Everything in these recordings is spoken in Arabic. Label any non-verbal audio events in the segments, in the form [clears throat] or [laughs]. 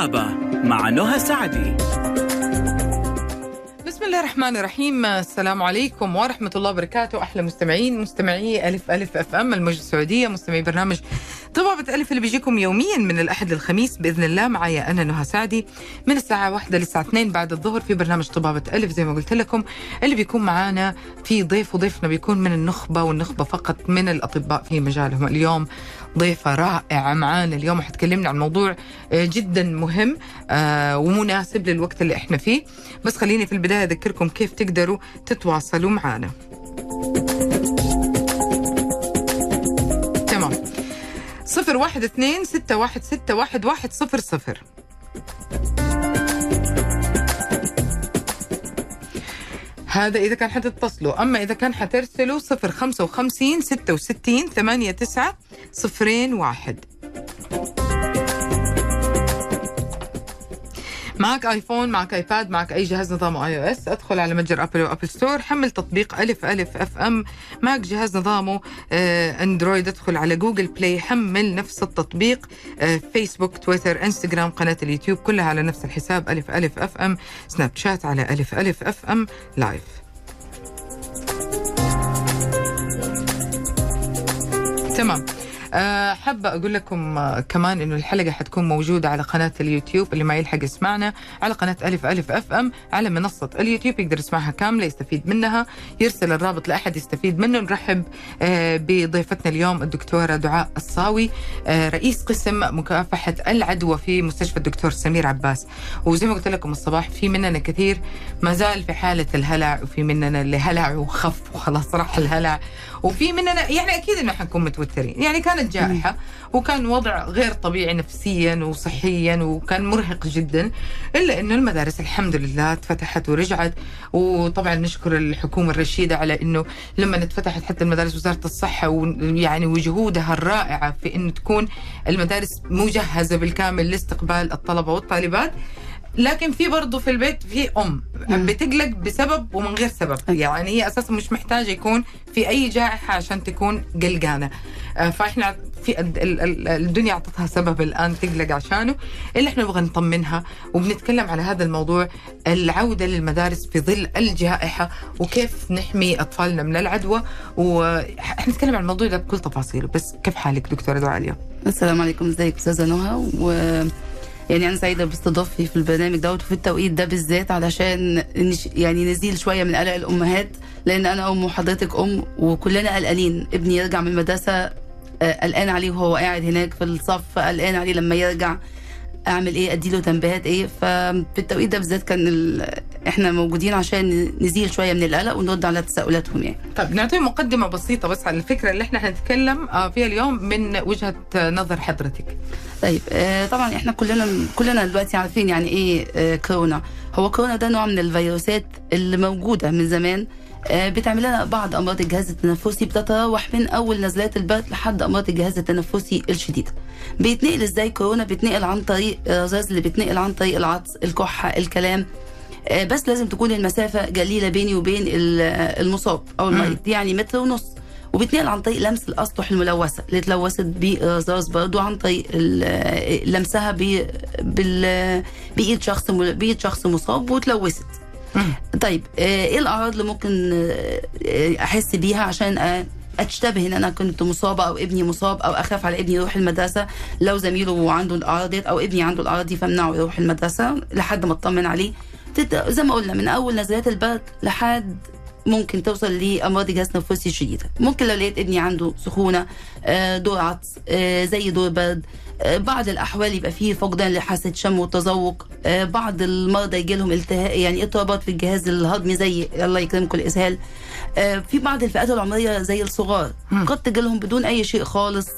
طبابة مع نهى سعدي. بسم الله الرحمن الرحيم. السلام عليكم ورحمة الله وبركاته. أحلى مستمعين مستمعي ألف ألف أف أم الموجة السعودية مستمعي برنامج طبابة ألف اللي بيجيكم يوميا من الأحد للخميس بإذن الله. معي أنا نهى سعدي من الساعة واحدة للساعة 2 بعد الظهر في برنامج طبابة ألف. زي ما قلت لكم اللي بيكون معانا في ضيف وضيفنا بيكون من النخبة والنخبة فقط من الأطباء في مجالهم. اليوم ضيفة رائعة معانا. اليوم حتكلمنا عن موضوع آه، جدا مهم آه، ومناسب للوقت اللي إحنا فيه. بس خليني في البداية أذكركم كيف تقدروا تتواصلوا معنا صفر واحد اثنين ستة واحد ستة واحد واحد صفر صفر. هذا إذا كان حتتصلوا. أما إذا كان حترسلوا صفر خمسة وخمسين ستة وستين ثمانية تسعة صفرين واحد. معك آيفون معك ايباد معك أي جهاز نظام iOS. أدخل على متجر أبل و Apple Store. حمل تطبيق ألف ألف أف أم. معك جهاز نظامه آه أندرويد. أدخل على Google Play. حمل نفس التطبيق آه فيسبوك تويتر إنستغرام قناة اليوتيوب. كلها على نفس الحساب. ألف ألف FM. سناب شات على ألف ألف FM. لايف تمام. حابة أقول لكم آه، كمان إنه الحلقة حتكون موجودة على قناة اليوتيوب اللي ما يلحق يسمعنا على قناة ألف ألف أف أم على منصة اليوتيوب يقدر يسمعها كاملة يستفيد منها يرسل الرابط لأحد يستفيد منه. نرحب آه، بضيفتنا اليوم الدكتورة دعاء الصاوي آه، رئيس قسم مكافحة العدوى في مستشفى الدكتور سمير عباس. وزي ما قلت لكم الصباح في مننا كثير ما زال في حالة الهلع وفي مننا اللي هلع وخف وخلاص راح الهلع. وفي مننا يعني أكيد إنه حنكون متوترين. يعني كانت جائحة وكان وضع غير طبيعي نفسيا وصحيا وكان مرهق جدا إلا إنه المدارس الحمد لله اتفتحت ورجعت. وطبعا نشكر الحكومة الرشيدة على إنه لما اتفتحت حتى المدارس وزارة الصحة ويعني وجهودها الرائعة في إنه تكون المدارس مجهزة بالكامل لاستقبال الطلبة والطالبات لكن في برضه في البيت في أم. بتقلق بسبب ومن غير سبب. يعني هي أساسا مش محتاجة يكون في أي جائحة عشان تكون قلقانة. آه، فإحنا في ال- ال- ال- الدنيا أعطتها سبب الآن تقلق عشانه. اللي إحنا نبغى نطمنها وبنتكلم على هذا الموضوع العودة للمدارس في ظل الجائحة وكيف نحمي أطفالنا من العدوى. وحنتكلم عن الموضوع ده بكل تفاصيله. بس كيف حالك دكتورة دعاء اليوم؟ السلام عليكم إزيك أستاذة نهى؟ و يعني أنا سعيدة باستضافتي في البرنامج دوت وفي التوقيت ده بالذات علشان. يعني نزيل شوية من قلق الأمهات لأن أنا أم وحضرتك أم وكلنا قلقانين ابني يرجع من المدرسة آه، قلقان عليه وهو قاعد هناك في الصف قلقان عليه لما يرجع أعمل إيه أديله تنبيهات إيه. ففي التوقيت ده بالذات كان ال... إحنا موجودين عشان نزيل شوية من القلق ونرد على تساؤلاتهم يعني. طيب نعطي مقدمة بسيطة بس على الفكرة اللي إحنا حنتكلم آه، فيها اليوم من وجهة نظر حضرتك. طيب آه طبعا إحنا كلنا كلنا دلوقتي عارفين يعني إيه آه كورونا. هو كورونا ده نوع من الفيروسات اللي موجودة من زمان بتعمل لنا بعض أمراض الجهاز التنفسي بتتراوح من أول نزلات البرد لحد أمراض الجهاز التنفسي الشديده بيتنقل إزاي كورونا؟ بيتنقل عن طريق الرذاذ اللي بيتنقل عن طريق العطس الكحة الكلام. آه، بس لازم تكون المسافة قليلة بيني وبين ال- آه، المصاب أو المريض يعني متر ونص. وبتنقل عن طريق لمس الأسطح الملوثة اللي اتلوثت بالرذاذ برضو عن طريق آه، لمسها بإيد شخص بإيد شخص مصاب واتلوثت. طيب آه، إيه الأعراض اللي ممكن آه، أحس بيها عشان آه، اشتبه إن أنا كنت مصابة أو ابني مصاب أو أخاف على ابني يروح المدرسة لو زميله عنده الأعراض أو ابني عنده الأعراض دي فامنعه يروح المدرسة لحد ما اطمن عليه. زي ما قلنا من أول نزلات البرد لحد ممكن توصل لأمراض الجهاز التنفسي الشديدة. ممكن لو لقيت ابني عنده سخونة دور عطس زي دور برد بعض الأحوال يبقى فيه فقدان لحاسة شم وتذوق. آه، بعض المرضى يجي لهم التهاب يعني اضطرابات في الجهاز الهضمي زي الله يكرمكم الإسهال. آه، في بعض الفئات العمرية زي الصغار قد تجي لهم بدون أي شيء خالص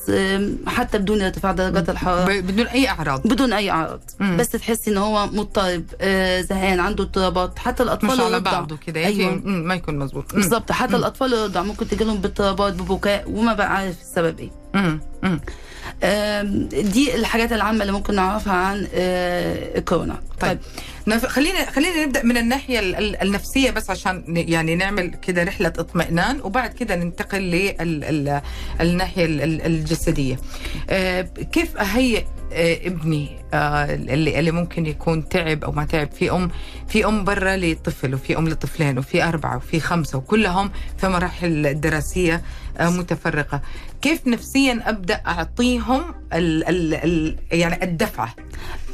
حتى بدون ارتفاع درجات الحرارة. بدون أي أعراض. بدون أي أعراض. بس تحسي إن هو مضطرب آه، زهقان عنده اضطرابات. حتى الأطفال مش على. بعضه كده أيوة. ما يكون مزبوط مم. بالظبط. حتى الأطفال الرضع ممكن تجي لهم باضطرابات ببكاء وما بقى عارف السبب إيه. دي الحاجات العامة اللي ممكن نعرفها عن آه، الكورونا طيب. نف... خلينا خلينا نبدأ من الناحية ال- ال- النفسية بس عشان يعني نعمل كده رحلة اطمئنان وبعد كده ننتقل للناحيه الجسدية. آه، كيف أهيئ آه، ابني آه، اللي اللي ممكن يكون تعب أو ما تعب؟ في ام في أم برا لطفل وفي أم لطفلين وفي أربعة وفي خمسة وكلهم في مراحل دراسية متفرقة. كيف نفسيا أبدأ أعطيهم ال ال ال يعني الدفعة؟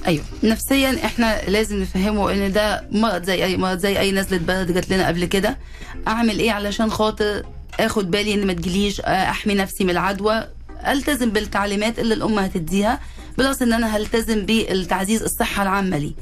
أيوه. نفسيا إحنا لازم نفهمه إن ده مرض زي اي مرض زي أي نزلة برد جات لنا قبل كده. أعمل إيه علشان خاطر آخد بالي إن ما تجيليش آه، أحمي نفسي من العدوى. ألتزم بالتعليمات اللي الام هتديها plus إن أنا هلتزم بالتعزيز الصحة العامة لي.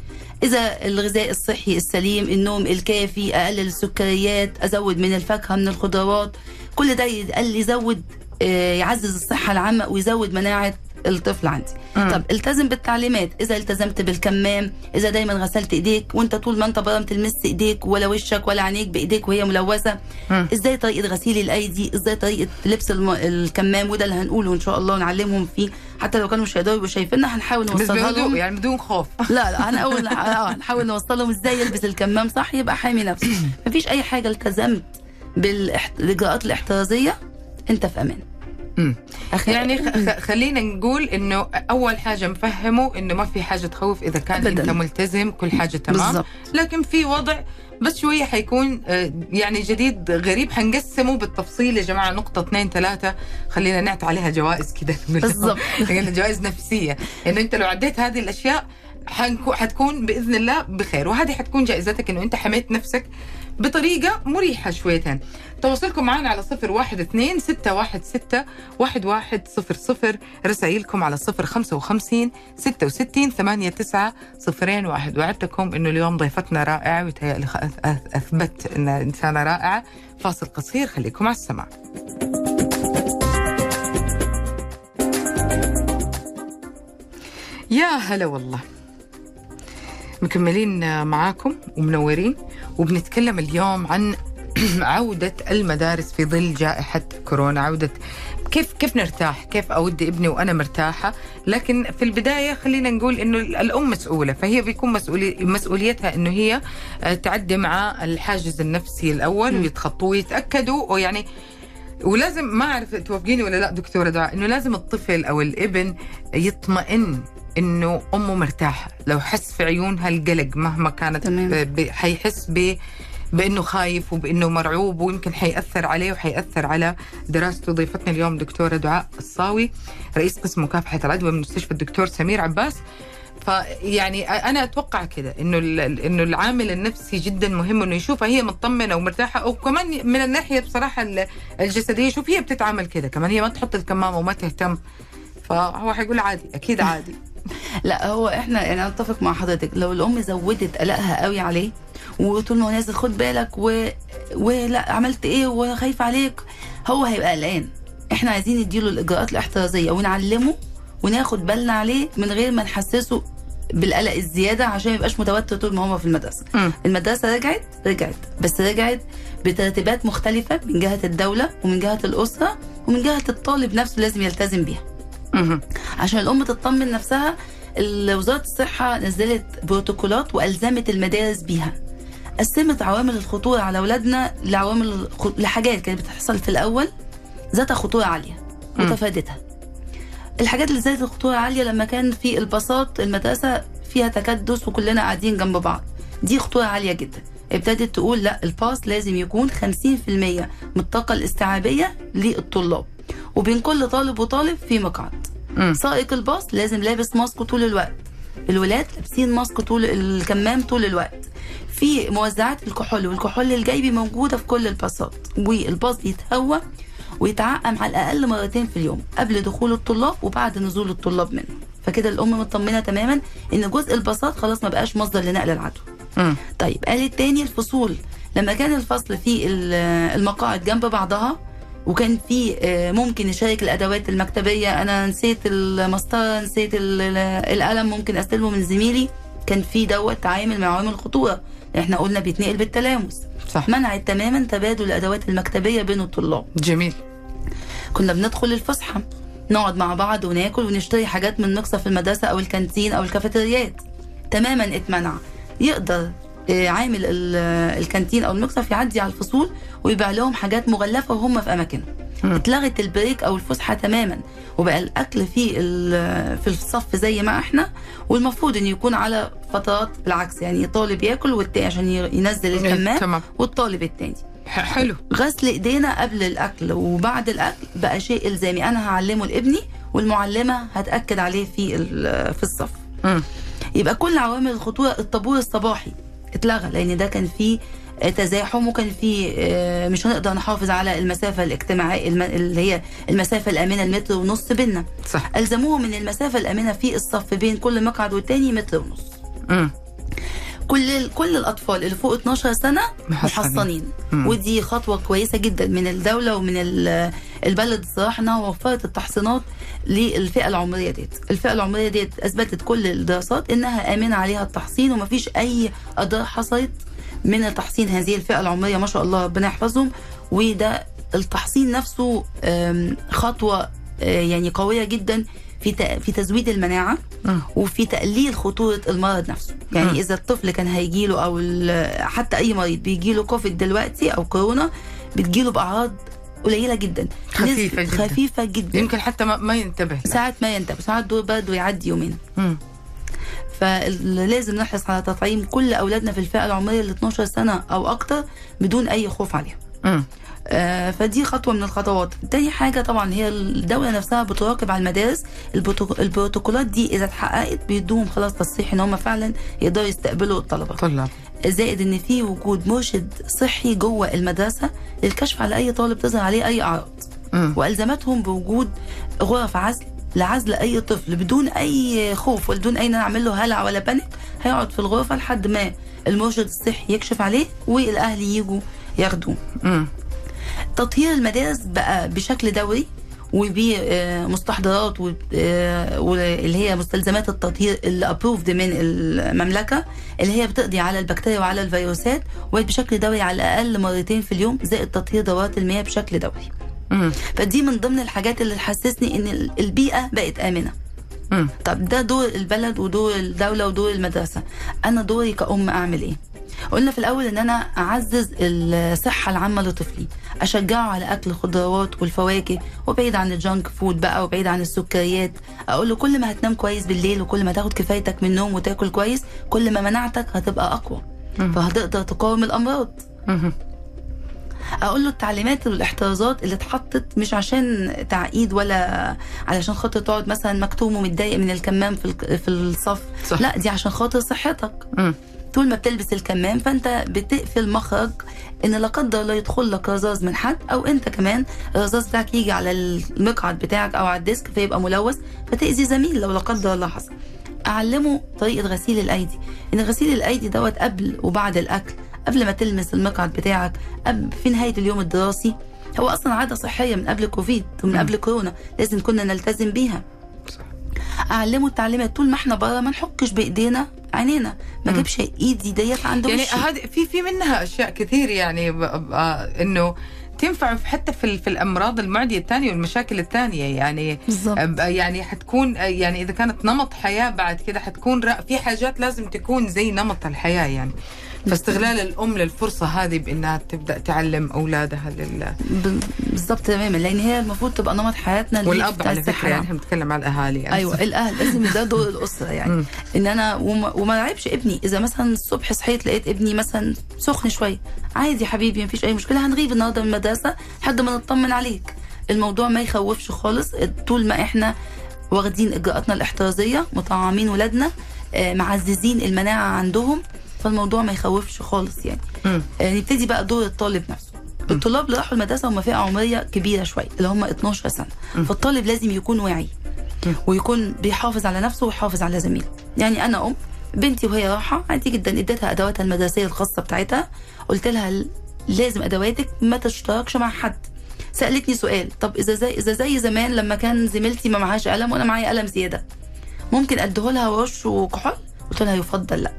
إذا الغذاء الصحي السليم النوم الكافي أقلل السكريات أزود من الفاكهة من الخضروات كل ده يقل يزود آه، يعزز الصحة العامة ويزود مناعة الطفل عندي مم. طب التزم بالتعليمات إذا التزمت بالكمام إذا دايما غسلت إيديك وأنت طول ما أنت برا ما تلمس إيديك ولا وشك ولا عينيك بإيديك وهي ملوثة مم. إزاي طريقة غسيل الأيدي إزاي طريقة لبس الم... الكمام وده اللي هنقوله إن شاء الله نعلمهم فيه حتى لو كانوا مش هيقدروا يبقوا شايفيننا هنحاول نوصلها لهم يعني بدون خوف [laughs] لا لا هنقول آه، هنحاول نوصل لهم إزاي يلبس الكمام صح يبقى حامي نفسه مفيش أي حاجة التزمت بالاجراءات الاحترازية أنت في أمان. أخي... يعني خلينا نقول إنه أول حاجة نفهمه إنه ما في حاجة تخوف إذا كان أبداً. انت ملتزم كل حاجة تمام. بالظبط لكن في وضع بس شوية حيكون آه، يعني جديد غريب. حنقسمه بالتفصيل يا جماعة نقطة اثنين ثلاثة. خلينا نعطي عليها جوائز كده. [laughs] بالظبط. يعني جوائز نفسية. إنه أنت لو عديت هذه الأشياء حتكون بإذن الله بخير. وهذه حتكون جائزتك إنه أنت حميت نفسك بطريقة مريحة شويتين. تواصلكم معنا على صفر واحد اثنين ستة واحد ستة واحد واحد صفر صفر. رسائلكم على صفر خمسة وخمسين ستة وستين ثمانية تسعة صفرين واحد. وعدتكم إنه اليوم ضيفتنا رائعة وتهيألي خ- أث- أثبت إنها إنسانة رائعة. فاصل قصير خليكم على السماع. يا هلا والله. مكملين معاكم ومنورين وبنتكلم اليوم عن [clears throat] عودة المدارس في ظل جائحة كورونا. عودة كيف كيف نرتاح؟ كيف أودي ابني وأنا مرتاحة؟ لكن في البداية خلينا نقول إنه الأم مسؤولة فهي بيكون مسؤولي مسؤوليتها إنه هي آه، تعدي مع الحاجز النفسي الأول ويتخطوه ويتأكدوا ويعني ولازم ما أعرف توافقيني ولا لا دكتورة دعاء إنه لازم الطفل أو الابن يطمئن إنه أمه مرتاحة. لو حس في عيونها القلق مهما كانت حيحس ب بإنه خايف وبإنه مرعوب ويمكن حيأثر عليه وحيأثر على دراسته. ضيفتنا اليوم دكتورة دعاء الصاوي رئيس قسم مكافحة العدوى من مستشفى الدكتور سمير عباس. فيعني أنا أتوقع كده إنه إنه العامل النفسي جدا مهم إنه يشوفها. هي مطمنة ومرتاحة. وكمان من الناحية بصراحة ال- الجسدية شوف هي بتتعامل كده. كمان هي ما تحط الكمامة وما تهتم. فهو حيقول عادي أكيد عادي. لا هو إحنا يعني أنا أتفق مع حضرتك لو الأم زودت قلقها قوي عليه وطول ما هو نازل خد بالك و... ولا عملت إيه وخايف عليك هو هيبقى قلقان إحنا عايزين نديله الإجراءات الاحترازية ونعلمه وناخد بالنا عليه من غير ما نحسسه بالقلق الزيادة عشان ما يبقاش متوتر طول ما هو في المدرسة مم. المدرسة رجعت رجعت بس رجعت بترتيبات مختلفة من جهة الدولة ومن جهة الأسرة ومن جهة الطالب نفسه لازم يلتزم بيها. عشان الأم تطمن نفسها وزارة الصحة نزلت بروتوكولات وألزمت المدارس بيها. قسمت عوامل الخطورة على أولادنا لعوامل لحاجات كانت بتحصل في الأول ذات خطورة عالية. وتفادتها الحاجات اللي ذات الخطوره عالية لما كان في الباصات المدرسة فيها تكدس وكلنا قاعدين جنب بعض. دي خطورة عالية جدا. ابتدت تقول لا الباص لازم يكون 50% من الطاقة الاستيعابية للطلاب. وبين كل طالب وطالب في مقعد. سائق الباص لازم لابس ماسك طول الوقت. الولاد لابسين ماسك طول الكمام طول الوقت. في موزعات الكحول والكحول الجيبي موجودة في كل الباصات. والباص بيتهوى ويتعقم على الأقل مرتين في اليوم قبل دخول الطلاب وبعد نزول الطلاب منه. فكده الأم مطمنة تماما إن جزء الباصات خلاص ما بقاش مصدر لنقل العدوى. طيب قال التاني الفصول. لما كان الفصل ال- المقاعد جنب بعضها وكان في آه، ممكن يشارك الأدوات المكتبية. أنا نسيت المسطرة نسيت ال- ال- القلم ممكن أستلمه من زميلي. كان في دوت عامل من عوامل الخطورة. إحنا قلنا بيتنقل بالتلامس. صح. منعت تماما تبادل الأدوات المكتبية بين الطلاب. جميل. كنا بندخل الفسحة. نقعد مع بعض وناكل ونشتري حاجات من مقصف في المدرسة أو الكانتين أو الكافيتريات. تماما اتمنع. يقدر آه، عامل ال- الكانتين أو المكتب يعدي على الفصول ويبيع لهم حاجات مغلفة وهم في أماكنهم. اتلغت ال break أو الفسحة تماما وبقى الأكل في في الصف زي ما إحنا والمفروض انه يكون على فترات بالعكس يعني طالب ياكل والتاني عشان ينزل الكمام تمام. والطالب التاني. حلو. غسل إيدينا قبل الأكل وبعد الأكل بقى شيء إلزامي. أنا هعلمه لابني والمعلمة هتأكد عليه في في الصف. مم. يبقى كل عوامل الخطورة الطابور الصباحي اتلغى لأن ده كان فيه تزاحم وكان فيه آه، مش هنقدر نحافظ على المسافة الاجتماعية اللي هي المسافة الأمنة المتر ونص بينا صح. ألزموهم إن المسافة الأمنة في الصف بين كل مقعد والتاني متر ونص. مم. كل كل الأطفال اللي فوق 12 سنة محصنين. ودي خطوة كويسة جدا من الدولة ومن ال- البلد الصراحة إنها وفرت التحصينات للفئة العمرية ديت. الفئة العمرية ديت أثبتت كل الدراسات إنها آمنة عليها التحصين ومفيش أي اضرار حصلت من تحصين هذه الفئة العمرية ما شاء الله ربنا يحفظهم وده التحصين نفسه خطوة آه، يعني قوية جدا في في تزويد المناعة مم. وفي تقليل خطورة المرض نفسه يعني مم. إذا الطفل كان هيجيله أو ال- حتى أي مريض بيجيله كوفيد دلوقتي أو كورونا بتجيله بأعراض قليلة جدا خفيفة نسبة- جدا. خفيفة جدا يمكن حتى ما, ما ينتبه له. ساعات ما ينتبه ساعات دور برضه يعدي يومين. فلازم نحرص على تطعيم كل أولادنا في الفئة العمرية ال 12 سنة أو أكتر بدون أي خوف عليهم. آه، فدي خطوة من الخطوات. تاني حاجة طبعا هي الدولة نفسها بتراقب على المدارس. البروتو- البروتوكولات دي إذا اتحققت بيدوهم خلاص تصريح إن هم فعلا يقدروا يستقبلوا الطلبة. طلاب. زائد إن في وجود مرشد صحي جوه المدرسة للكشف على أي طالب تظهر عليه أي أعراض. وألزمتهم بوجود غرف عزل لعزل أي طفل بدون أي خوف وبدون أي نعمل له هلع ولا panic هيقعد في الغرفة لحد ما المرشد الصحي يكشف عليه والأهل يجوا ياخدوه. تطهير المدارس بقى بشكل دوري وبمستحضرات واللي هي مستلزمات التطهير اللي ابروفد من المملكة اللي هي بتقضي على البكتيريا وعلى الفيروسات وبشكل دوري على الأقل مرتين في اليوم زائد تطهير دورات المياه بشكل دوري مم. فدي من ضمن الحاجات اللي تحسسني إن البيئة بقت آمنة مم. طب ده دور البلد ودور الدولة ودور المدرسة أنا دوري كأم أعمل إيه قلنا في الأول إن أنا أعزز الصحة العامة لطفلي أشجعه على أكل الخضروات والفواكه وبعيد عن الجانك فود بقى وبعيد عن السكريات أقول له كل ما هتنام كويس بالليل وكل ما تاخد كفايتك من النوم وتاكل كويس كل ما مناعتك هتبقى أقوى مم. فهتقدر تقاوم الأمراض مم. أقول له التعليمات والاحترازات اللي اتحطت مش عشان تعقيد ولا علشان خاطر تقعد مثلا مكتوم ومتضايق من الكمام في في الصف صح. لا دي عشان خاطر صحتك مم. طول ما بتلبس الكمام فأنت بتقفل مخرج إن لا قدر الله يدخل لك رذاذ من حد أو أنت كمان الرذاذ بتاعك يجي على المقعد بتاعك أو على ال desk فيبقى ملوث فتأذي زميل لو لا قدر الله حصل أعلمه طريقة غسيل الأيدي إن غسيل الأيدي دوت قبل وبعد الأكل قبل ما تلمس المقعد بتاعك قبل في نهاية اليوم الدراسي. هو أصلا عادة صحية من قبل كوفيد ومن قبل كورونا لازم كنا نلتزم بيها. اعلمه التعليمات طول ما إحنا بره ما نحكش بإيدينا عينينا. ما مم. جيبش ايدي ديت عند يعني. هذه في في منها أشياء كثير يعني آه، إنه تنفع حتى في في الأمراض المعدية الثانية والمشاكل الثانية. يعني بالظبط أب- يعني حتكون يعني إذا كانت نمط حياة بعد كده حتكون في حاجات لازم تكون زي نمط الحياة يعني. فاستغلال الأم للفرصة هذه بإنها تبدأ تعلم أولادها لل ب- بالظبط تماما لأن هي المفروض تبقى نمط حياتنا اللي والأب على فكرة يعني. إحنا بنتكلم على الأهالي يعني أيوه الأهل لازم ده دور [laughs] الأسرة يعني. إن أنا وما, وما لعبش ابني إذا مثلا الصبح صحيت لقيت ابني مثلا سخن شوية عادي يا حبيبي مفيش أي مشكلة هنغيب النهارده من المدرسة لحد ما نطمن عليك الموضوع ما يخوفش خالص طول ما إحنا واخدين إجراءاتنا الاحترازية مطعمين ولادنا آه، معززين المناعة عندهم فالموضوع ما يخوفش خالص يعني. آه، نبتدي بقى دور الطالب نفسه. الطلاب اللي راحوا المدرسة هم فئه عمرية كبيرة شوية اللي هم 12 سنة. فالطالب لازم يكون واعي. ويكون بيحافظ على نفسه ويحافظ على زميله. يعني أنا أم بنتي وهي رايحه عادي جدا. اديتها أدواتها المدرسية الخاصة بتاعتها. قلت لها لازم أدواتك ما تشتركش مع حد. سألتني سؤال طب إذا زي إذا زي زمان لما كان زميلتي ما معهاش قلم وأنا معايا قلم زيادة ممكن أديهولها ورش وكحول؟ قلت لها يفضل لأ.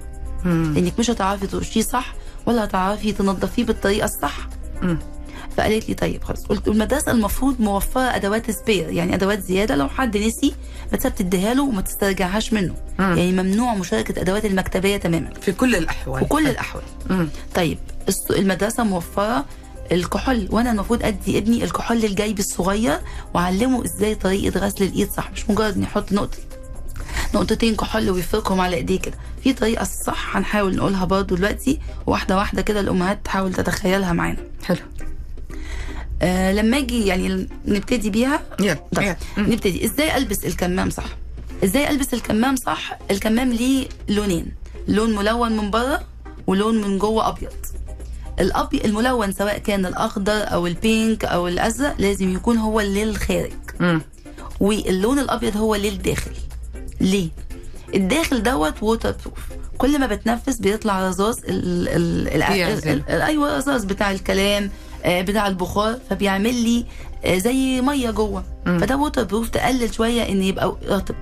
مم. لأنك مش هتعرفي ترشيه صح ولا هتعرفي تنظفيه بالطريقة الصح مم. فقالت لي طيب خلاص قلت المدرسة المفروض موفرة أدوات سبير يعني أدوات زيادة لو حد نسي بس بتديها له وما تسترجعهاش منه مم. يعني ممنوع مشاركة ادوات المكتبية تماما في كل الأحوال في كل الأحوال مم. طيب المدرسة موفرة الكحول وأنا المفروض أدي ابني الكحول الجايب الصغير وأعلمه إزاي طريقة غسل الإيد صح مش مجرد اني أحط نقطة نقطتين كحول ويفركهم على إيديه كده. في طريقة صح هنحاول نقولها برضه دلوقتي واحدة واحدة كده الأمهات تحاول تتخيلها معانا. حلو. آه لما أجي يعني نبتدي بيها يلا طيب. نبتدي. إزاي ألبس الكمام صح؟ إزاي ألبس الكمام صح؟ الكمام ليه لونين لون ملون من بره ولون من جوه أبيض. الابيض الملون سواء كان الأخضر أو البينك أو الأزرق لازم يكون هو للخارج مم. واللون الأبيض هو للداخل ليه؟ الداخل دوت water proof كل ما بتنفس بيطلع رذاذ أيوه رذاذ بتاع الكلام آه، بتاع البخار فبيعمل لي آه، زي مية جوه. فده water proof تقلل شوية إن يبقى رطب.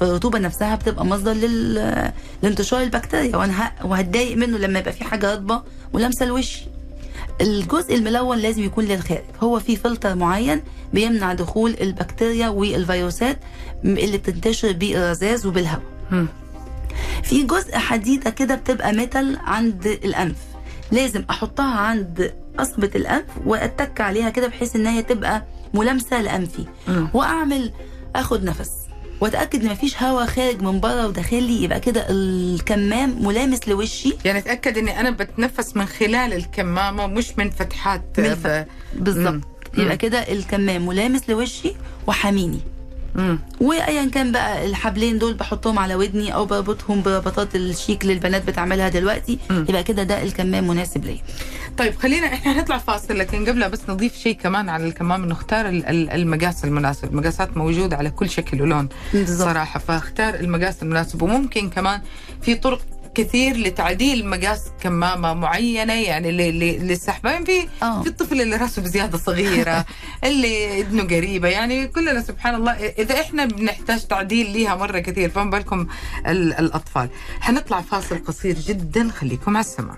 فالرطوبة نفسها بتبقى مصدر لل... لانتشار البكتيريا وأنا ه... وهتضايق منه لما يبقى في حاجة رطبة ولامسه الوش. الجزء الملون لازم يكون للخارج. هو في فلتر معين بيمنع دخول البكتيريا والفيروسات اللي بتنتشر بالرذاذ وبالهواء. في جزء حديدة كده بتبقى metal عند الأنف. لازم أحطها عند قصبة الأنف وأتك عليها كده بحيث إن هي تبقى ملامسة لأنفي. مم. وأعمل آخد نفس. واتاكد إن مفيش هواء خارج من بره وداخلي يبقى كده الكمام ملامس لوشي يعني اتاكد اني أنا بتنفس من خلال الكمامه مش من فتحات من ب- الف- بالظبط مم. يبقى كده الكمام ملامس لوشي وحاميني. وايا كان بقى الحبلين دول بحطهم على ودني أو بربطهم بربطات الشيك اللي البنات بتعملها دلوقتي مم. يبقى كده ده الكمام مناسب ليا طيب خلينا إحنا هنطلع فاصل لكن قبلها بس نضيف شيء كمان على الكمام إنه اختار ال- ال- المقاس المناسب، المقاسات موجودة على كل شكل ولون بالظبط. صراحة فاختار المقاس المناسب. وممكن كمان في طرق كثير لتعديل مقاس كمامة معينة يعني ل- ل- للسحبان في آه. في الطفل اللي راسه بزيادة صغيرة [laughs] اللي اذنه قريبة يعني كلنا سبحان الله إذا إحنا بنحتاج تعديل ليها مرة كثير فما بالكم ال- الأطفال. حنطلع فاصل قصير جدا خليكم على السماء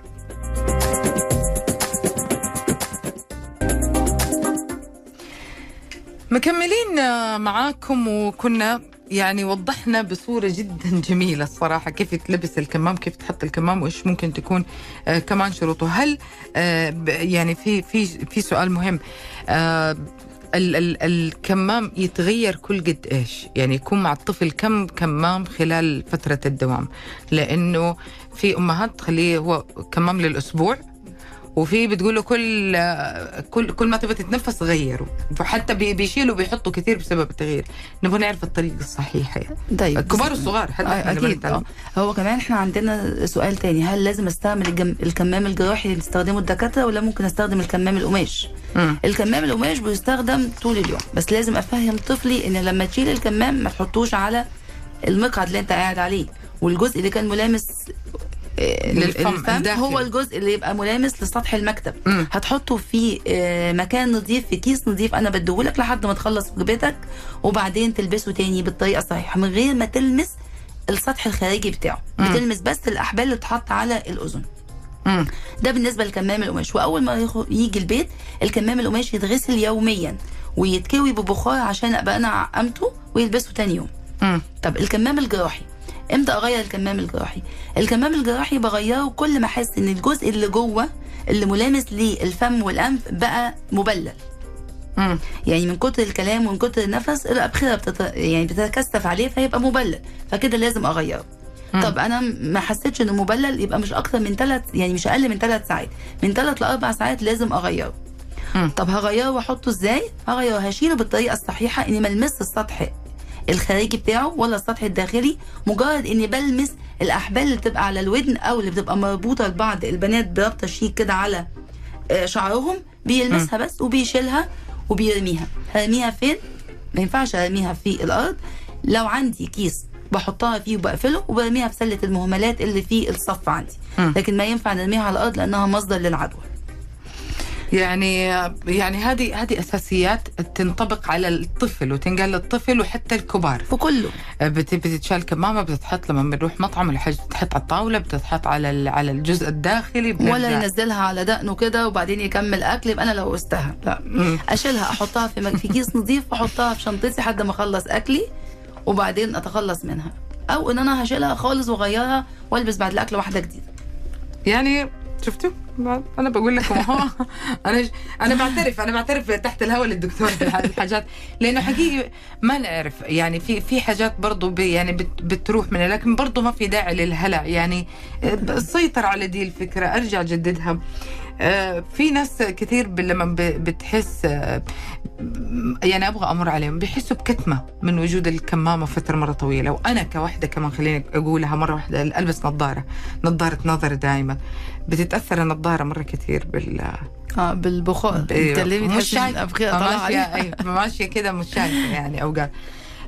مكملين معاكم وكنا يعني وضحنا بصورة جدا جميلة الصراحة كيف تلبس الكمام كيف تحط الكمام وإيش ممكن تكون آه كمان شروطه هل آه يعني في في في سؤال مهم آه ال ال الكمام يتغير كل قد إيش؟ يعني يكون مع الطفل كم كمام خلال فترة الدوام؟ لأنه في أمهات تخليه هو كمام للأسبوع وفي بتقولوا كل كل كل ما تبغى تتنفس غيره. وحتى بي- بيشيلوا بيحطوا كثير بسبب التغيير. نبغى نعرف الطريقة الصحيحه يعني. طيب. الكبار والصغار حتى آه، أكيد. آه. هو كمان إحنا عندنا سؤال تاني. هل لازم أستعمل الجم... الكمام الجراحي اللي بيستخدمه الدكاترة ولا ممكن أستخدم الكمام القماش. الكمام القماش بيستخدم طول اليوم. بس لازم أفهم طفلي إن لما تشيل الكمام ما تحطوش على المقعد اللي أنت قاعد عليه. والجزء اللي كان ملامس آه، للفم. هو الجزء اللي يبقى ملامس لسطح المكتب مم. هتحطه في آه، مكان نظيف في كيس نظيف أنا بديهولك لحد ما تخلص وجبتك وبعدين تلبسه تاني بالطريقة الصحيحة من غير ما تلمس السطح الخارجي بتاعه مم. بتلمس بس الأحبال اللي بتحط على الأذن. ده بالنسبة للكمام القماش وأول ما يجي البيت الكمام القماش يتغسل يوميا ويتكوي ببخار عشان أبقى أنا عقمته ويلبسه تاني يوم مم. طب الكمام الجراحي إمتى اغير الكمام الجراحي؟ الكمام الجراحي بغيره كل ما احس ان الجزء اللي جوه اللي ملامس للفم والانف بقى مبلل. مم. يعني من كتر الكلام ومن كتر النفس الابخره بتت... يعني بتتكثف عليه فيبقى مبلل. فكده لازم اغيره. مم. طب أنا ما حسيتش انه مبلل يبقى مش أكتر من ثلاث يعني مش أقل من ثلاث ساعات. من ثلاث لأربع ساعات لازم اغيره. مم. طب هغيره واحطه إزاي؟ هغيره هشيله بالطريقة الصحيحة اني ما المس السطح الخارجي بتاعه ولا السطح الداخلي مجرد إني بلمس الأحبال اللي بتبقى على الودن أو اللي بتبقى مربوطة لبعض البنات بربطة شيك كده على آه، شعرهم بيلمسها بس وبيشيلها وبيرميها. هرميها فين؟ ما ينفعش أرميها في الأرض. لو عندي كيس بحطها فيه وبقفله وبرميها في سلة المهملات اللي في الصف عندي. لكن ما ينفع نرميها على الأرض لأنها مصدر للعدوى. يعني يعني هذه هذه أساسيات تنطبق على الطفل وتنقال للطفل وحتى الكبار. في كله بت- بتتشال كمامه بتتحط لما بنروح مطعم ولا حاجة بتتحط على الطاولة بتتحط على على الجزء الداخلي ولا بنرجع. ينزلها على دقنه كده وبعدين يكمل أكل يبقى أنا لو استها لا. أشيلها أحطها في في كيس نظيف وأحطها في شنطتي لحد ما أخلص أكلي وبعدين أتخلص منها. أو إن أنا هشيلها خالص وأغيرها وألبس بعد الأكل واحدة جديدة. يعني شفتوا؟ أنا بقول لكم اهو [laughs] أنا أنا بعترف أنا بعترف تحت الهواء للدكتور في هذه الحاجات لأنه حقيقي ما نعرف يعني في في حاجات برضو بي يعني بت بتروح منها لكن برضو ما في داعي للهلع يعني سيطر على دي الفكرة أرجع جددها آه، في ناس كثير لما بتحس يعني أبغى أمر عليهم. بيحسوا بكتمة من وجود الكمامة فترة مرة طويلة. وأنا كوحدة كمان خليني أقولها مرة واحدة ألبس نظارة. نظارة نظر دائما بتتأثر النظارة مرة كثير بال آه بالبخار أيوة. بتكلمي مش طالعه ماشية أيوة، ماشية كده مش شايفة يعني أوقات.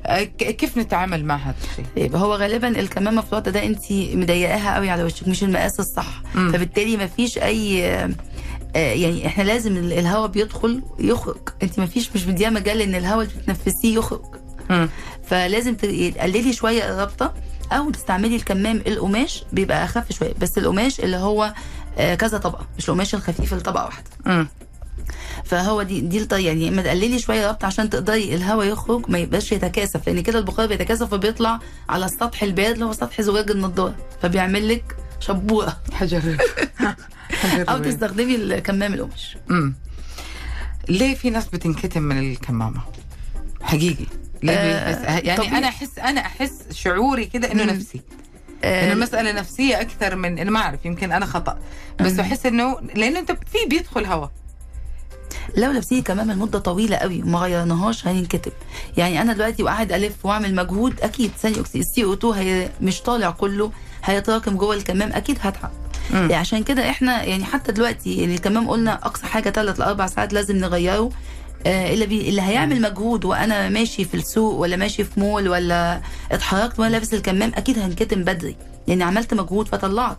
آه، كيف نتعامل مع هذا الشيء؟ طيب هو غالبا الكمامة في الوقت ده انت مضيقاها قوي على وشك مش المقاس الصح. مم. فبالتالي ما فيش أي يعني إحنا لازم ال- الهواء بيدخل يخرج. أنت ما فيش مش مديها مجال إن الهواء اللي بتتنفسيه يخرج. فلازم تقللي شوية الرابطة أو تستعملي الكمام القماش بيبقى أخف شوية. بس القماش اللي هو آه، كذا طبقة مش القماش الخفيف اللي طبقه واحدة. فهو دي دي الطريقة يعني اما تقللي شوية ربط عشان تقدري الهواء يخرج ما يبقاش يتكاثف. لأن كده البخار بيتكاثف وبيطلع على السطح البارد اللي هو سطح زجاج النضارة. فبيعمل لك شبوره حجر [laughs] أو. تستخدمي الكمام القماش امم ليه في ناس بتنكتم من الكمامة؟ حقيقي ليه آه، يعني طبيعي. أنا احس أنا أحس شعوري كده إنه. نفسي إنه آه، المساله نفسية أكثر من أنا ما أعرف يمكن أنا خطأ بس مم. أحس انه لأنه أنت في بيدخل هواء لو لابسين كمامه لمدة طويلة قوي وما غيرناهاش هينكتب يعني أنا دلوقتي وقاعد ألف وأعمل مجهود أكيد ثاني اكسيد السي أو 2 هي مش طالع كله هيتراكم جوه الكمام أكيد هتعب. يعني عشان كده إحنا يعني حتى دلوقتي يعني الكمام قلنا أقصى حاجة ثلاث لاربع ساعات لازم نغيره. آه اللي بي اللي هيعمل مجهود وأنا ماشي في السوق ولا ماشي في مول ولا اتحركت وأنا لابس الكمام أكيد هنكتم بدري. لأن عملت مجهود فطلعت.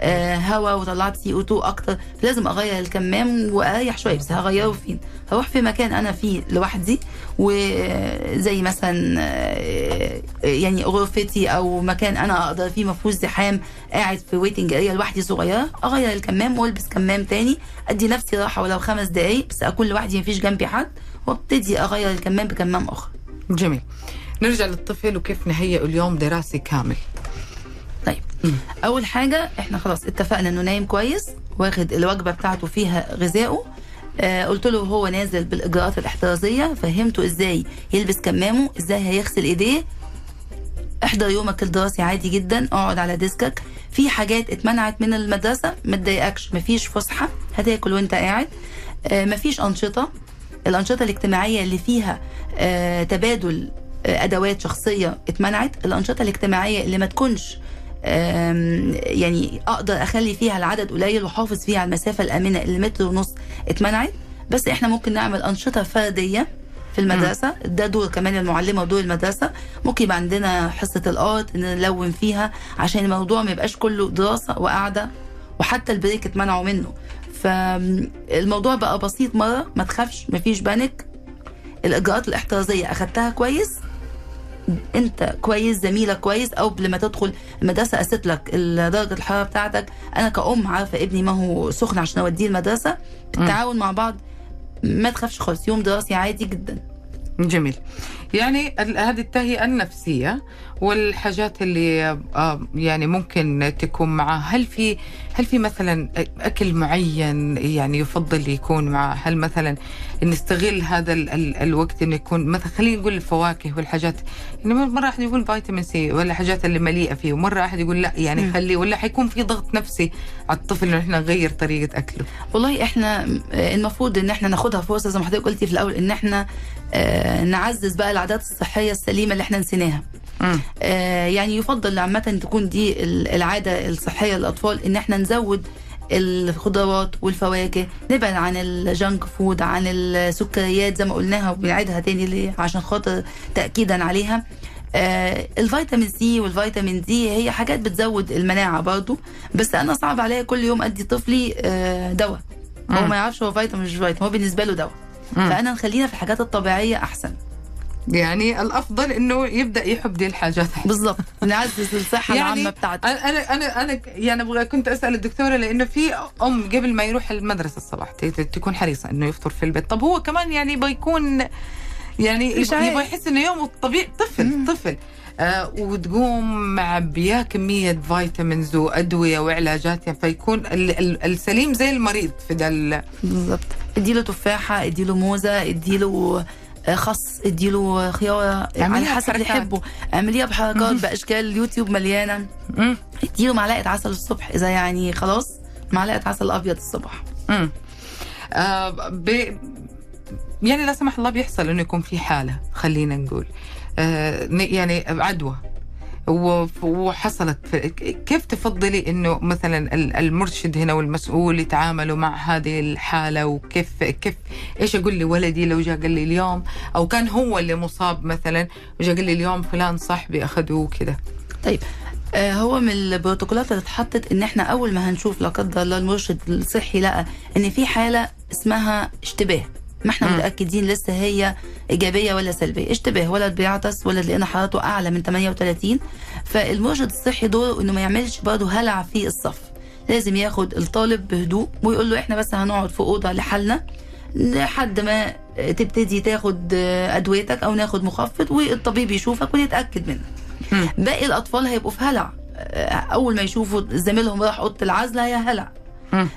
آه هوا وطلعت CO2 أكتر. لازم أغير الكمام وأريح شوية بس هغيره فين؟ هروح في مكان أنا فيه لوحدي وزي مثلا آه، يعني غرفتي أو مكان أنا أقدر فيه ما فيهوش زحام قاعد في waiting area لوحدي صغيرة أغير الكمام وألبس كمام تاني أدي نفسي راحة ولو خمس دقائق بس أكون لوحدي مفيش جنبي حد وأبتدي أغير الكمام بكمام اخر جميل. نرجع للطفل وكيف نهيئ اليوم دراسي كامل. طيب. أول حاجة إحنا خلاص اتفقنا إنه نايم كويس واخد الوجبة بتاعته فيها غذائه. آه قلت له وهو نازل بالإجراءات الاحترازية فهمته إزاي يلبس كمامه إزاي هيغسل إيديه. احضر يومك الدراسي عادي جدا اقعد على ديسكك. في حاجات اتمنعت من المدرسة ما تضايقكش مفيش فسحة هتاكل وأنت قاعد. آه مفيش أنشطة. الأنشطة الاجتماعية اللي فيها آه تبادل آه أدوات شخصية اتمنعت. الأنشطة الاجتماعية اللي ما تكونش يعني أقدر أخلي فيها العدد قليل وأحافظ فيها على المسافة الآمنة اللي متر ونص اتمنعت. بس إحنا ممكن نعمل أنشطة فردية في المدرسة. ده دور كمان المعلمة ودور المدرسة. ممكن يبقى عندنا حصة ال art نلون فيها عشان الموضوع ما يبقاش كله دراسة وقعده وحتى ال break اتمنعوا منه. فالموضوع بقى بسيط مرة. ما تخافش مفيش panic. الإجراءات الاحترازية أخدتها كويس. انت كويس زميلك كويس أو قبل ما تدخل المدرسة قست لك درجة الحرارة بتاعتك. أنا كأم عارفة ابني ما هو سخن عشان أوديه المدرسة. بالتعاون مع بعض ما تخافش خالص يوم دراسي عادي جدا. جميل. يعني هذه التهيئة النفسية والحاجات اللي آه، يعني ممكن تكون معها هل في هل في مثلا أكل معين يعني يفضل يكون مع هل مثلا نستغل هذا ال ال الوقت إنه يكون مثلا خلينا نقول الفواكه والحاجات. يعني مرة واحد يقول فيتامين سي ولا حاجات اللي مليئة فيه ومرة واحد يقول لا يعني خلي ولا حيكون في ضغط نفسي على الطفل إنه إحنا نغير طريقة أكله؟ والله إحنا آه، المفروض إن إحنا ناخدها فرصه زي ما حضرتك قلتي في الأول إن إحنا آه، نعزز بقى العادات الصحية السليمة اللي إحنا نسيناها. آه، يعني يفضل عامة تكون دي ال- العادة الصحية للأطفال إن إحنا نزود الخضروات والفواكه نبعد عن ال junk food عن السكريات زي ما قلناها وبنعيدها تاني ليه عشان خاطر تأكيدا عليها آه الفيتامين C والفيتامين D هي حاجات بتزود المناعة برضو بس أنا صعب عليا كل يوم أدي طفلي آه دواء هو. ما يعرفش هو فيتامين مش فيتامين هو بالنسبة له دواء. فأنا نخلينا في الحاجات الطبيعية أحسن يعني الأفضل إنه يبدأ يحب دي الحاجات. بالظبط نعزز الصحة يعني العامة بتاعته. أنا أنا أنا يعني أبغى كنت أسأل الدكتورة لأنه في أم قبل ما يروح المدرسة الصباح تكون حريصة إنه يفطر في البيت. طب هو كمان يعني بيكون يعني يبغى يحس إنه يومه الطبيعي طفل طفل. آه وتقوم معبياه كمية فيتامينز وأدوية وعلاجات يعني فيكون ال- ال- السليم زي المريض في ده ال- بالظبط اديله تفاحة اديله موزة اديله خس اديله خياره على حسب اللي. يحبه اعمليها بحركات بأشكال اليوتيوب مليانة. اديله معلقة عسل الصبح. إذا يعني خلاص معلقة عسل أبيض الصبح. مم. آه ب... يعني لا سمح الله بيحصل إنه يكون في حالة خلينا نقول. آه يعني عدوى. وحصلت كيف تفضلي إنه مثلا ال- المرشد هنا والمسؤول يتعاملوا مع هذه الحالة؟ وكيف كيف إيش أقول لي ولدي لو جاء قال لي اليوم؟ أو كان هو اللي مصاب مثلا وجاء قال لي اليوم فلان صاحبي أخذوه كذا طيب آه، هو من البروتوكولات اللي اتحطت إن إحنا أول ما هنشوف لا قدر الله المرشد الصحي لقى إن في حالة اسمها اشتباه. ما إحنا. متأكدين لسه هي إيجابية ولا سلبية اشتباه ولد بيعطس ولد لقينا حرارته أعلى من 38 فالمرشد الصحي دوره إنه ما يعملش برضه هلع في الصف لازم ياخد الطالب بهدوء ويقول له إحنا بس هنقعد في أوضة لحالنا لحد ما تبتدي تاخد أدويتك أو ناخد مخفض والطبيب يشوفك ويتأكد منك. باقي الأطفال هيبقوا في هلع أول ما يشوفوا زميلهم راح أوضة العزل هي هلع.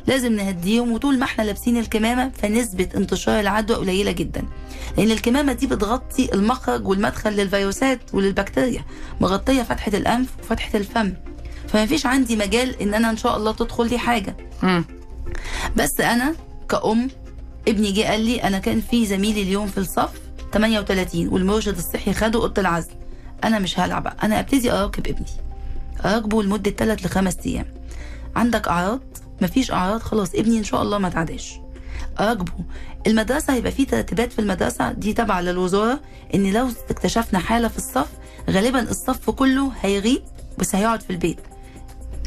لازم نهديهم وطول ما إحنا لابسين الكمامة فنسبة انتشار العدوى قليلة جدا. لأن الكمامة دي بتغطي المخرج والمدخل للفيروسات وللبكتيريا مغطية فتحة الأنف وفتحة الفم. فما فيش عندي مجال إن أنا إن شاء الله تدخل لي حاجة. بس أنا كأم ابني جه قال لي أنا كان في زميلي اليوم في الصف 38 والمرشد الصحي خده أوضة العزل. أنا مش هلعب. أنا أبتدي أراقب ابني. أراقبه لمدة 3 ل 5 أيام. عندك أعراض؟ مفيش أعراض خلاص ابني إن شاء الله ما تعداش. أراقبه. المدرسة هيبقى في ترتيبات في المدرسة دي تابعة للوزارة إن لو اكتشفنا حالة في الصف غالبا الصف كله هيغيب بس هيقعد في البيت.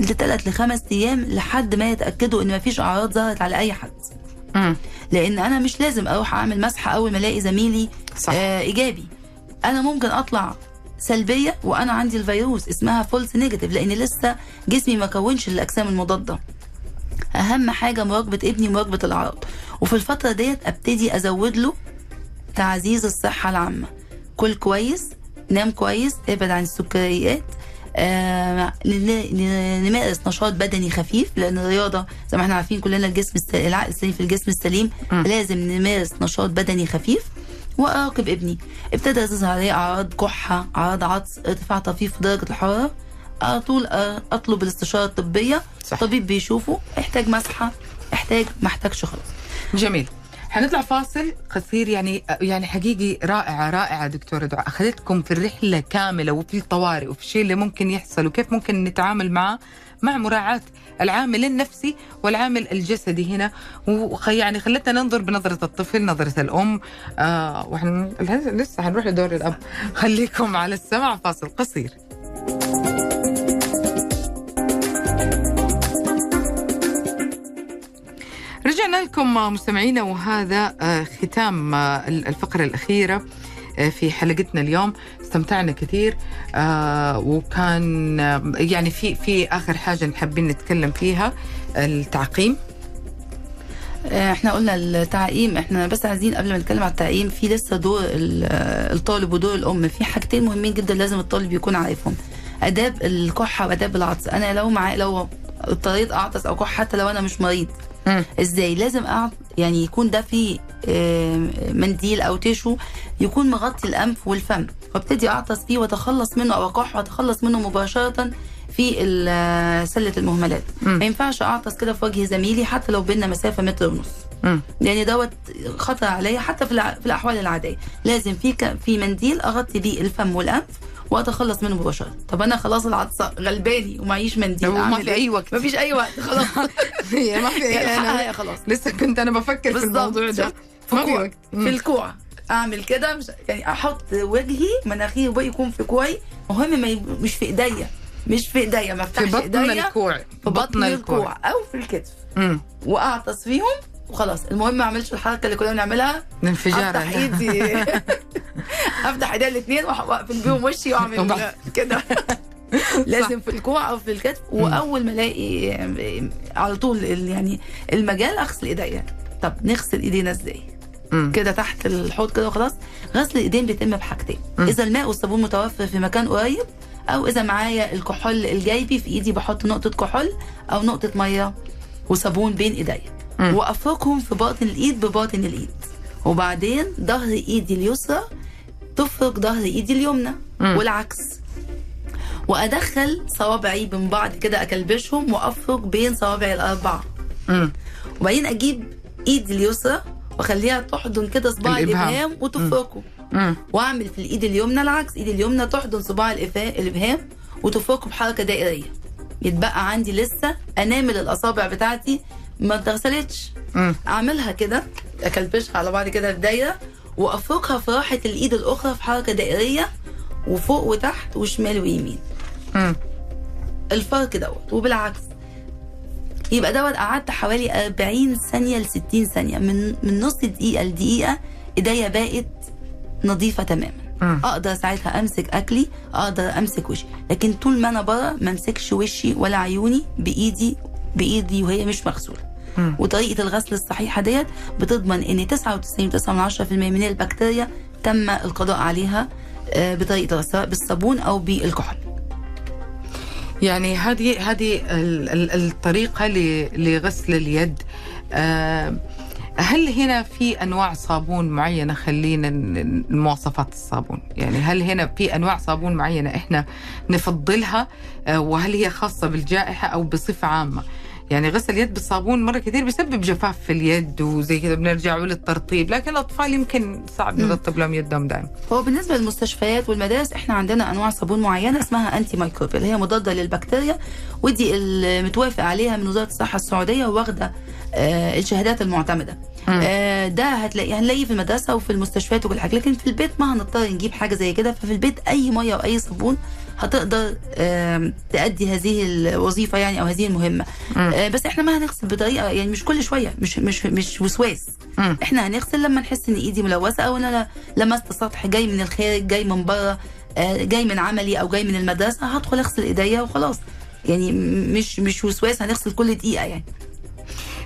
لثلاث لخمس أيام لحد ما يتأكدوا إن مفيش أعراض ظهرت على أي حد. لأن أنا مش لازم أروح أعمل مسحه أول ما ألاقي زميلي صح. آه إيجابي. أنا ممكن أطلع سلبية وأنا عندي الفيروس اسمها false negative لأن لسه جسمي ما كونش الأجسام المضادة. أهم حاجة مراقبة ابني مراقبه الاعراض وفي الفترة ديت أبتدي أزود له تعزيز الصحة العامة. كل كويس نام كويس ابعد عن السكريات آه نمارس نشاط بدني خفيف لأن الرياضة زي ما إحنا عارفين كلنا الجسم السليم العقل السليم في الجسم السليم مم. لازم نمارس نشاط بدني خفيف وأراقب ابني. ابتدى تظهر عليه أعراض كحة أعراض عطس ارتفاع طفيف في درجة الحرارة على طول آه، أطلب الاستشارة الطبية. صح. طبيب بيشوفه احتاج مسحة احتاج ما احتاجش خلاص. جميل. حنطلع فاصل قصير يعني يعني حقيقي رائعه رائعه دكتوره دعاء. أخذتكم في الرحلة كاملة وفي الطوارئ وفي الشيء اللي ممكن يحصل وكيف ممكن نتعامل معه مع مراعاة العامل النفسي والعامل الجسدي هنا. وخ يعني خلتنا ننظر بنظرة الطفل نظرة الأم. آه وحن لسه حنروح لدور الأب. خليكم على السمع. فاصل قصير. رجعنا لكم مستمعينا وهذا آه، ختام آه، الفقرة الأخيرة آه، في حلقتنا اليوم. استمتعنا كثير وكان يعني في في آخر حاجة حابين نتكلم فيها التعقيم. إحنا قلنا التعقيم إحنا بس عايزين قبل ما نتكلم على التعقيم في لسه دور ال- الطالب ودور الأم في حاجتين مهمين جدا لازم الطالب يكون عارفهم. آداب الكحة وآداب العطس. أنا لو معايا لو اضطريت أعطس أو كح حتى لو أنا مش مريض. إزاي لازم أعط... يعني يكون ده في آه، منديل أو تيشو يكون مغطي الأنف والفم وابتدي أعطس فيه وأتخلص منه أو اكح وأتخلص منه مباشرة في آه، سلة المهملات مم. ما ينفعش أعطس كده في وجه زميلي حتى لو بينا مسافة متر ونص مم. يعني دوت خطر عليا حتى في, الأحوال العادية لازم في. في منديل أغطي بيه الفم والأنف واتخلص منه مباشرة طب أنا خلاص العطسه غلباني ومعيش منديل وما أعمل في إيه؟ أي وقت. مفيش أي وقت خلاص [laughs] ما في يعني أنا هي خلاص لسه كنت أنا بفكر في. الموضوع ده في ما في وقت في. الكوع أعمل كده مش يعني أحط وجهي مناخيري وبقى يكون في كوعي مهم ما. مش في إيديا مش في إيديا ما في أفتحش بطن إيديا الكوع في بطن الكوع أو في الكتف. وأعطس فيهم وخلاص. المهم ما اعملش الحركة اللي كنا بنعملها. انفجار. أفتح إيدي. [laughs] أفتح ايدي الاثنين وأقفل بيهم وشي وأعمل. كده. [laughs] لازم في الكوع أو في الكتف. وأول ما ألاقي على طول يعني المجال أغسل ايديا طب نغسل إيدينا إزاي. كده تحت الحوض كده وخلاص. غسل الإيدين بيتم بحاجتين. إذا الماء والصابون متوفر في مكان قريب أو إذا معايا الكحول الجيبي في إيدي بحط نقطة كحول أو نقطة مية وصابون بين إيديا. وافركهم في باطن الإيد بباطن الإيد. وبعدين ظهر ايدي اليسرى تفرك ظهر ايدي اليمنى والعكس. وأدخل صوابعي من بعض كده أكلبشهم وافرك بين صوابعي الأربعة. وبعدين أجيب ايدي اليسرى وأخليها تحضن كده صباع. الإبهام. وتفركه. وأعمل في الإيد اليمنى العكس. ايدي اليمنى تحضن صباع الابهام وتفركه بحركة دائرية. يتبقى عندي لسه أنامل الأصابع بتاعتي ما اتغسلتش. أعملها كده أكلبشها على بعض كده في دايرة وأفركها في راحة الإيد الأخرى في حركة دائرية وفوق وتحت وشمال ويمين مم. الفرق دوت وبالعكس يبقى دوت قعدت حوالي 40 ثانية ل 60 ثانية من من نص دقيقة لدقيقة إيديا بقت نظيفة تماما مم. أقدر ساعتها أمسك أكلي أقدر أمسك وشي لكن طول ما أنا بره ما أمسكش وشي ولا عيوني بإيدي بإيدي وهي مش مغسولة. وطريقة الغسل الصحيحة ديت بتضمن إن 99.9% من البكتيريا تم القضاء عليها آه، بطريقة سواء بالصابون أو بالكحول. يعني هذه هذه ال- ال- الطريقة ل- لغسل اليد. آه، هل هنا في أنواع صابون معينة؟ خلينا ن- مواصفات الصابون. يعني هل هنا في أنواع صابون معينة إحنا نفضلها آه، وهل هي خاصة بالجائحة أو بصفة عامة؟ يعني غسل اليد بالصابون مرة كثير بيسبب جفاف في اليد وزي كذا بنرجع للترطيب. لكن الأطفال يمكن صعب نرطب لهم يدهم دائما هو بالنسبة للمستشفيات والمدارس إحنا عندنا أنواع صابون معينة اسمها انتي مايكروبيال اللي هي مضادة للبكتيريا ودي المتوافق عليها من وزارة الصحة السعودية واخدة آه الشهادات المعتمدة. آه ده هتلاقي هنلاقيه في المدرسة وفي المستشفيات وكل حاجة لكن في البيت ما هنضطر نجيب حاجة زي كده. ففي البيت أي مية وأي صابون هتقدر تأدي هذه الوظيفة يعني أو هذه المهمة. آه بس إحنا ما هنغسل بطريقة يعني مش كل شوية مش مش مش وسواس. إحنا هنغسل لما نحس إن إيدي ملوثة أو ان أنا لمست سطح جاي من الخارج جاي من بره آه، جاي من عملي أو جاي من المدرسة هدخل أغسل إيديا وخلاص. يعني مش مش وسواس هنغسل كل دقيقة يعني.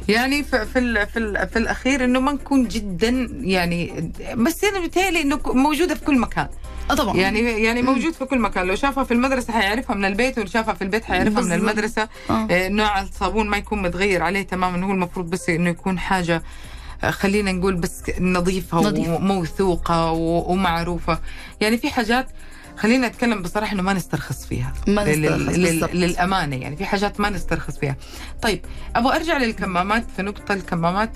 يعني في في, في, في الأخير إنه ما نكون جدا يعني بس أنا بتهيألي إنه موجودة في كل مكان. آه طبعا. يعني يعني موجود في كل مكان. لو شافها في المدرسة حيعرفها من البيت ولو شافها في البيت حيعرفها من. المدرسة. آه. آه، نوع الصابون ما يكون متغير عليه تماما. هو المفروض بس إنه يكون حاجة آه، خلينا نقول بس نظيفة نظيفة. وموثوقة ومعروفة. يعني في حاجات خلينا نتكلم بصراحة إنه ما نسترخص فيها. ما نسترخص لل-. للأمانة يعني. في حاجات ما نسترخص فيها. طيب أبغى أرجع للكمامات في نقطة الكمامات.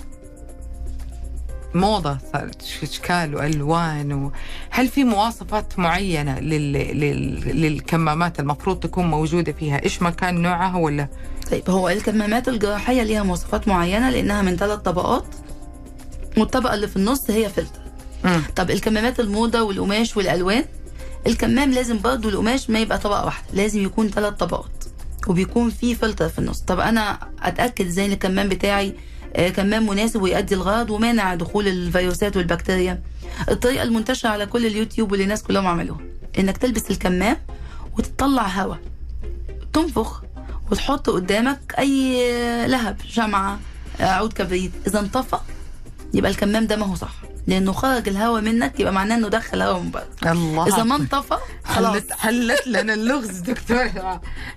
موضة صارت اشكال وألوان و... هل في مواصفات معينة لل... لل... للكمامات المفروض تكون موجودة فيها؟ إيش ما كان نوعها ولا؟ طيب هو الكمامات الجراحية ليها مواصفات معينة لأنها من ثلاث طبقات والطبقة اللي في النص هي فلتر. طب الكمامات الموضة والقماش والألوان؟ الكمام لازم برضه القماش ما يبقى طبقة واحدة لازم يكون ثلاث طبقات وبيكون فيه فلتر في النص. طب أنا أتأكد إزاي الكمام بتاعي كمام مناسب ويؤدي الغرض ومانع دخول الفيروسات والبكتيريا. الطريقة المنتشرة على كل اليوتيوب واللي الناس كلهم عملوها إنك تلبس الكمام وتطلع هواء تنفخ وتحط قدامك أي لهب شمعة آه، عود كبريت. إذا انطفى يبقى الكمام ده ما هو صح لأنه خرج الهواء منك يبقى معناه إنه دخل هواء من بره. الله. إذا ما انطفى خلاص. حلت حلت لنا اللغز دكتور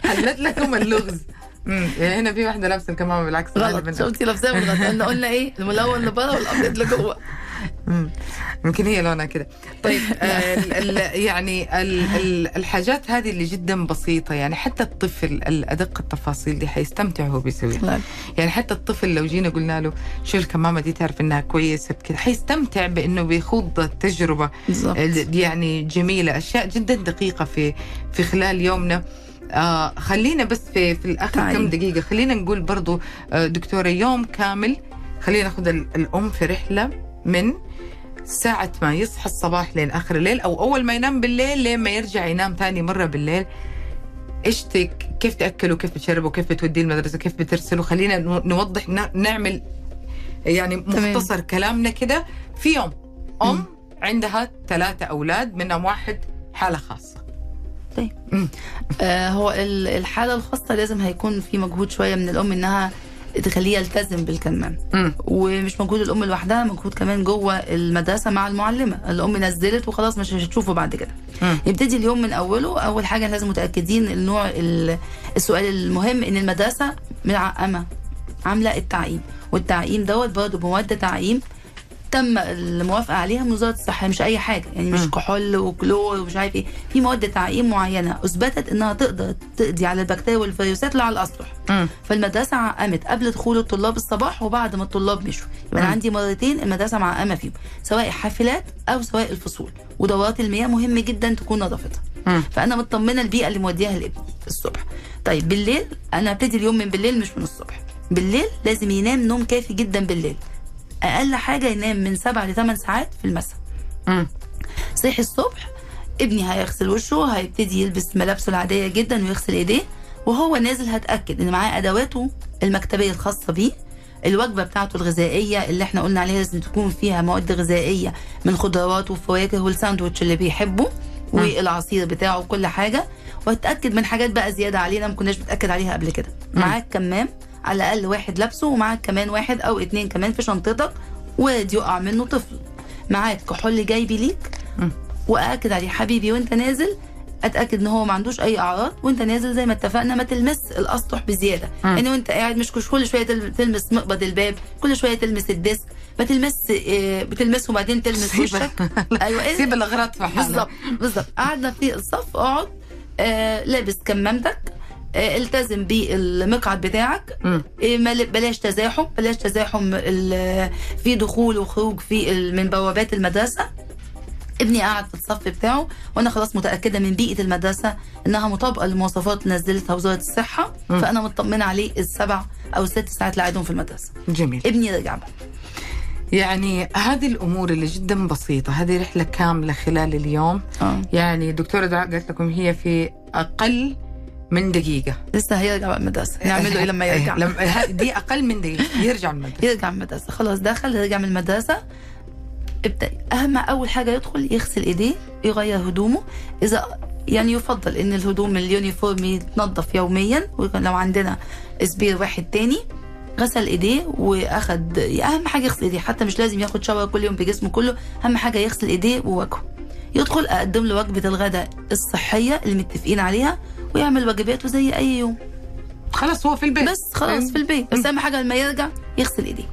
حلت لكم اللغز. مم. يعني هنا في واحدة لابسة الكمامة بالعكس. غلط. شفتي لابساه بالغلط. قلنا قلنا إيه؟ الملون لبره والابيض لجوه. يمكن هي لونها كده. طيب [laughs] آه، ال- ال- يعني ال- ال- الحاجات هذه اللي جدا بسيطة يعني حتى الطفل الأدق التفاصيل دي حيستمتع وهو بيسويها. لا. يعني حتى الطفل لو جينا قلنا له شو الكمامة دي تعرف إنها كويسة كده حيستمتع بإنه بيخوض التجربة. بالظبط ال- يعني جميلة أشياء جدا دقيقة في في خلال يومنا. آه خلينا بس في في الآخر تعالي. كم دقيقة. خلينا نقول برضو آه دكتورة يوم كامل خلينا ناخذ ال- الأم في رحلة من ساعة ما يصحى الصباح لين آخر الليل أو أول ما ينام بالليل لين ما يرجع ينام تاني مرة بالليل. إيش تك كيف تأكله كيف بتشربه كيف بتوديه المدرسة كيف بترسله؟ خلينا نو- نوضح نعمل يعني تمام. مختصر كلامنا كده. في يوم أم عندها ثلاثة أولاد منهم واحد حالة خاصه آه هو ال- الحالة الخاصة لازم هيكون في مجهود شوية من الأم إنها تخليه يلتزم بالكمام. ومش مجهود الأم لوحدها مجهود كمان جوه المدرسة مع المعلمة. الأم نزلت وخلاص مش هتشوفه بعد كده. يبتدي اليوم من أوله. أول حاجة لازم متأكدين النوع ال- السؤال المهم إن المدرسة معقمه عاملة التعقيم. والتعقيم دوت برضه بمواد تعقيم تم الموافقة عليها من وزارة الصحة مش أي حاجة يعني مش. كحول وكلور ومش عارف إيه في مواد تعقيم معينة أثبتت إنها تقدر تقضي على البكتيريا والفيروسات لا على الأسطح. فالمدرسة عقمت قبل دخول الطلاب الصباح وبعد ما الطلاب مشوا يبقى أنا مم. عندي مرتين المدرسة معقمة فيهم سواء حافلات أو سواء الفصول ودورات المياه مهم جدا تكون نظافتها. فأنا مطمنة البيئة اللي موديها لابني الصبح طيب بالليل أنا ابتدي اليوم من بالليل مش من الصبح بالليل لازم ينام نوم كافي جدا بالليل أقل حاجة ينام من 7 ل 8 ساعات في المساء. صحي الصبح ابني هيغسل وشه هيبتدي يلبس ملابسه العادية جدا ويغسل إيديه وهو نازل هتأكد إن معاه أدواته المكتبية الخاصة بيه. الوجبة بتاعته الغذائية اللي إحنا قلنا عليها لازم تكون فيها مواد غذائية من خضروات وفواكه والساندوتش اللي بيحبه والعصير بتاعه وكل حاجة. واتاكد من حاجات بقى زيادة علينا ما كناش بنتاكد عليها قبل كده. معاك كمام على الأقل واحد لابسه ومعاك كمان واحد أو اتنين كمان في شنطتك وارد يقع منه طفل. معاك كحول جايبي ليك. وأكد عليه حبيبي وأنت نازل. أتأكد إن هو ما عندوش أي أعراض. وأنت نازل زي ما اتفقنا ما تلمس الأسطح بزيادة. مم. يعني وأنت قاعد مش كل شوية تل- تلمس مقبض الباب كل شوية تلمس الديسك. ما تلمس آه، بتلمسه وبعدين تلمس سيب- وشك. [laughs] أيوه إيه؟ سيب الاغراض في حالها بالظبط بالظبط. قعدنا في الصف أقعد آه لابس كمامتك. التزم بالمقعد بتاعك. ل- بلاش تزاحم. بلاش تزاحم في دخول وخروج في من بوابات المدرسة. ابني قاعد في الصف بتاعه وأنا خلاص متأكدة من بيئة المدرسة إنها مطابقة لمواصفات اللي نزلتها وزارة الصحة. مم. فأنا مطمنه عليه السبع أو الست ساعات اللي قاعدهم في المدرسة. جميل. ابني رجع بقى يعني هذه الأمور اللي جدا بسيطة هذه رحلة كاملة خلال اليوم. آه. يعني دكتورة دعاء قالت لكم هي في أقل من دقيقة. لسه هيرجع بقى المدرسة. نعمل له إيه؟ لما يرجع. لما دي أقل من دقيقة. يرجع من المدرسة. يرجع من المدرسة. خلاص دخل رجع من المدرسة. ابدا أهم أول حاجة يدخل يغسل إيديه يغير هدومه. إذا يعني يفضل إن الهدوم ال uniform يتنظف يوميا. ولو عندنا spare واحد تاني غسل إيديه واخد أهم حاجة يغسل إيديه. حتى مش لازم ياخد shower كل يوم بجسمه كله. أهم حاجة يغسل إيديه ووجهه. يدخل أقدم له وجبة الغداء الصحية اللي متفقين عليها. ويعمل واجباته زي أي يوم. خلاص هو في البيت. بس خلاص في البيت. بس أهم حاجة لما يرجع يغسل إيديه.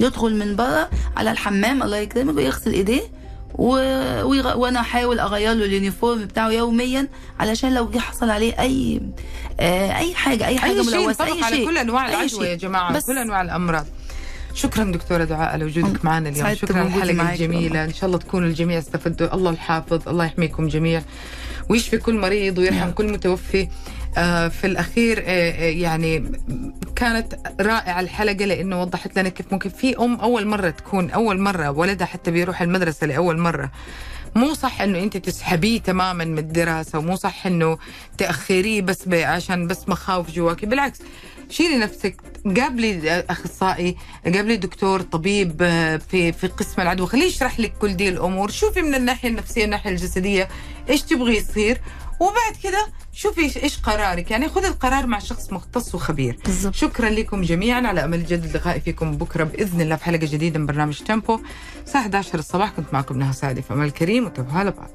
يدخل من بره على الحمام الله يكرمك ويغسل إيديه. و... ويغ... وأنا أحاول أغير له اليونيفورم بتاعه يوميا علشان لو جه حصل عليه أي آه أي حاجة أي حاجة أي شيء ملوثة أي على شيء كل أنواع العدوى. يا جماعة بس كل أنواع الأمراض. شكرا دكتورة دعاء على وجودك معنا اليوم. شكرا على الجميله والله. إن شاء الله تكونوا الجميع استفدوا. الله الحافظ الله يحميكم جميع ويشفي كل مريض ويرحم نعم. كل متوفي. آه، في الأخير آه، آه، يعني كانت رائعة الحلقة لأنه وضحت لنا كيف ممكن في أم أول مرة تكون أول مرة ولدها حتى بيروح المدرسة لأول مرة. مو صح إنه أنت تسحبيه تماما من الدراسة ومو صح إنه تأخريه بس عشان بس مخاوف جواكي. بالعكس شيلي نفسك. قابلي أخصائي قابلي دكتور طبيب آه، في في قسم العدوى خليه يشرح لك كل دي الأمور. شوفي من الناحية النفسية الناحية الجسدية إيش تبغي يصير. وبعد كده شوفي إيش قرارك. يعني خذي القرار مع شخص مختص وخبير. بالظبط شكرا لكم جميعا. على أمل جد لقائي فيكم بكرة بإذن الله في حلقة جديدة من برنامج تيمبو. الساعة 11 الصباح كنت معكم نهى سعدي في أمل كريم. وتبها لبعض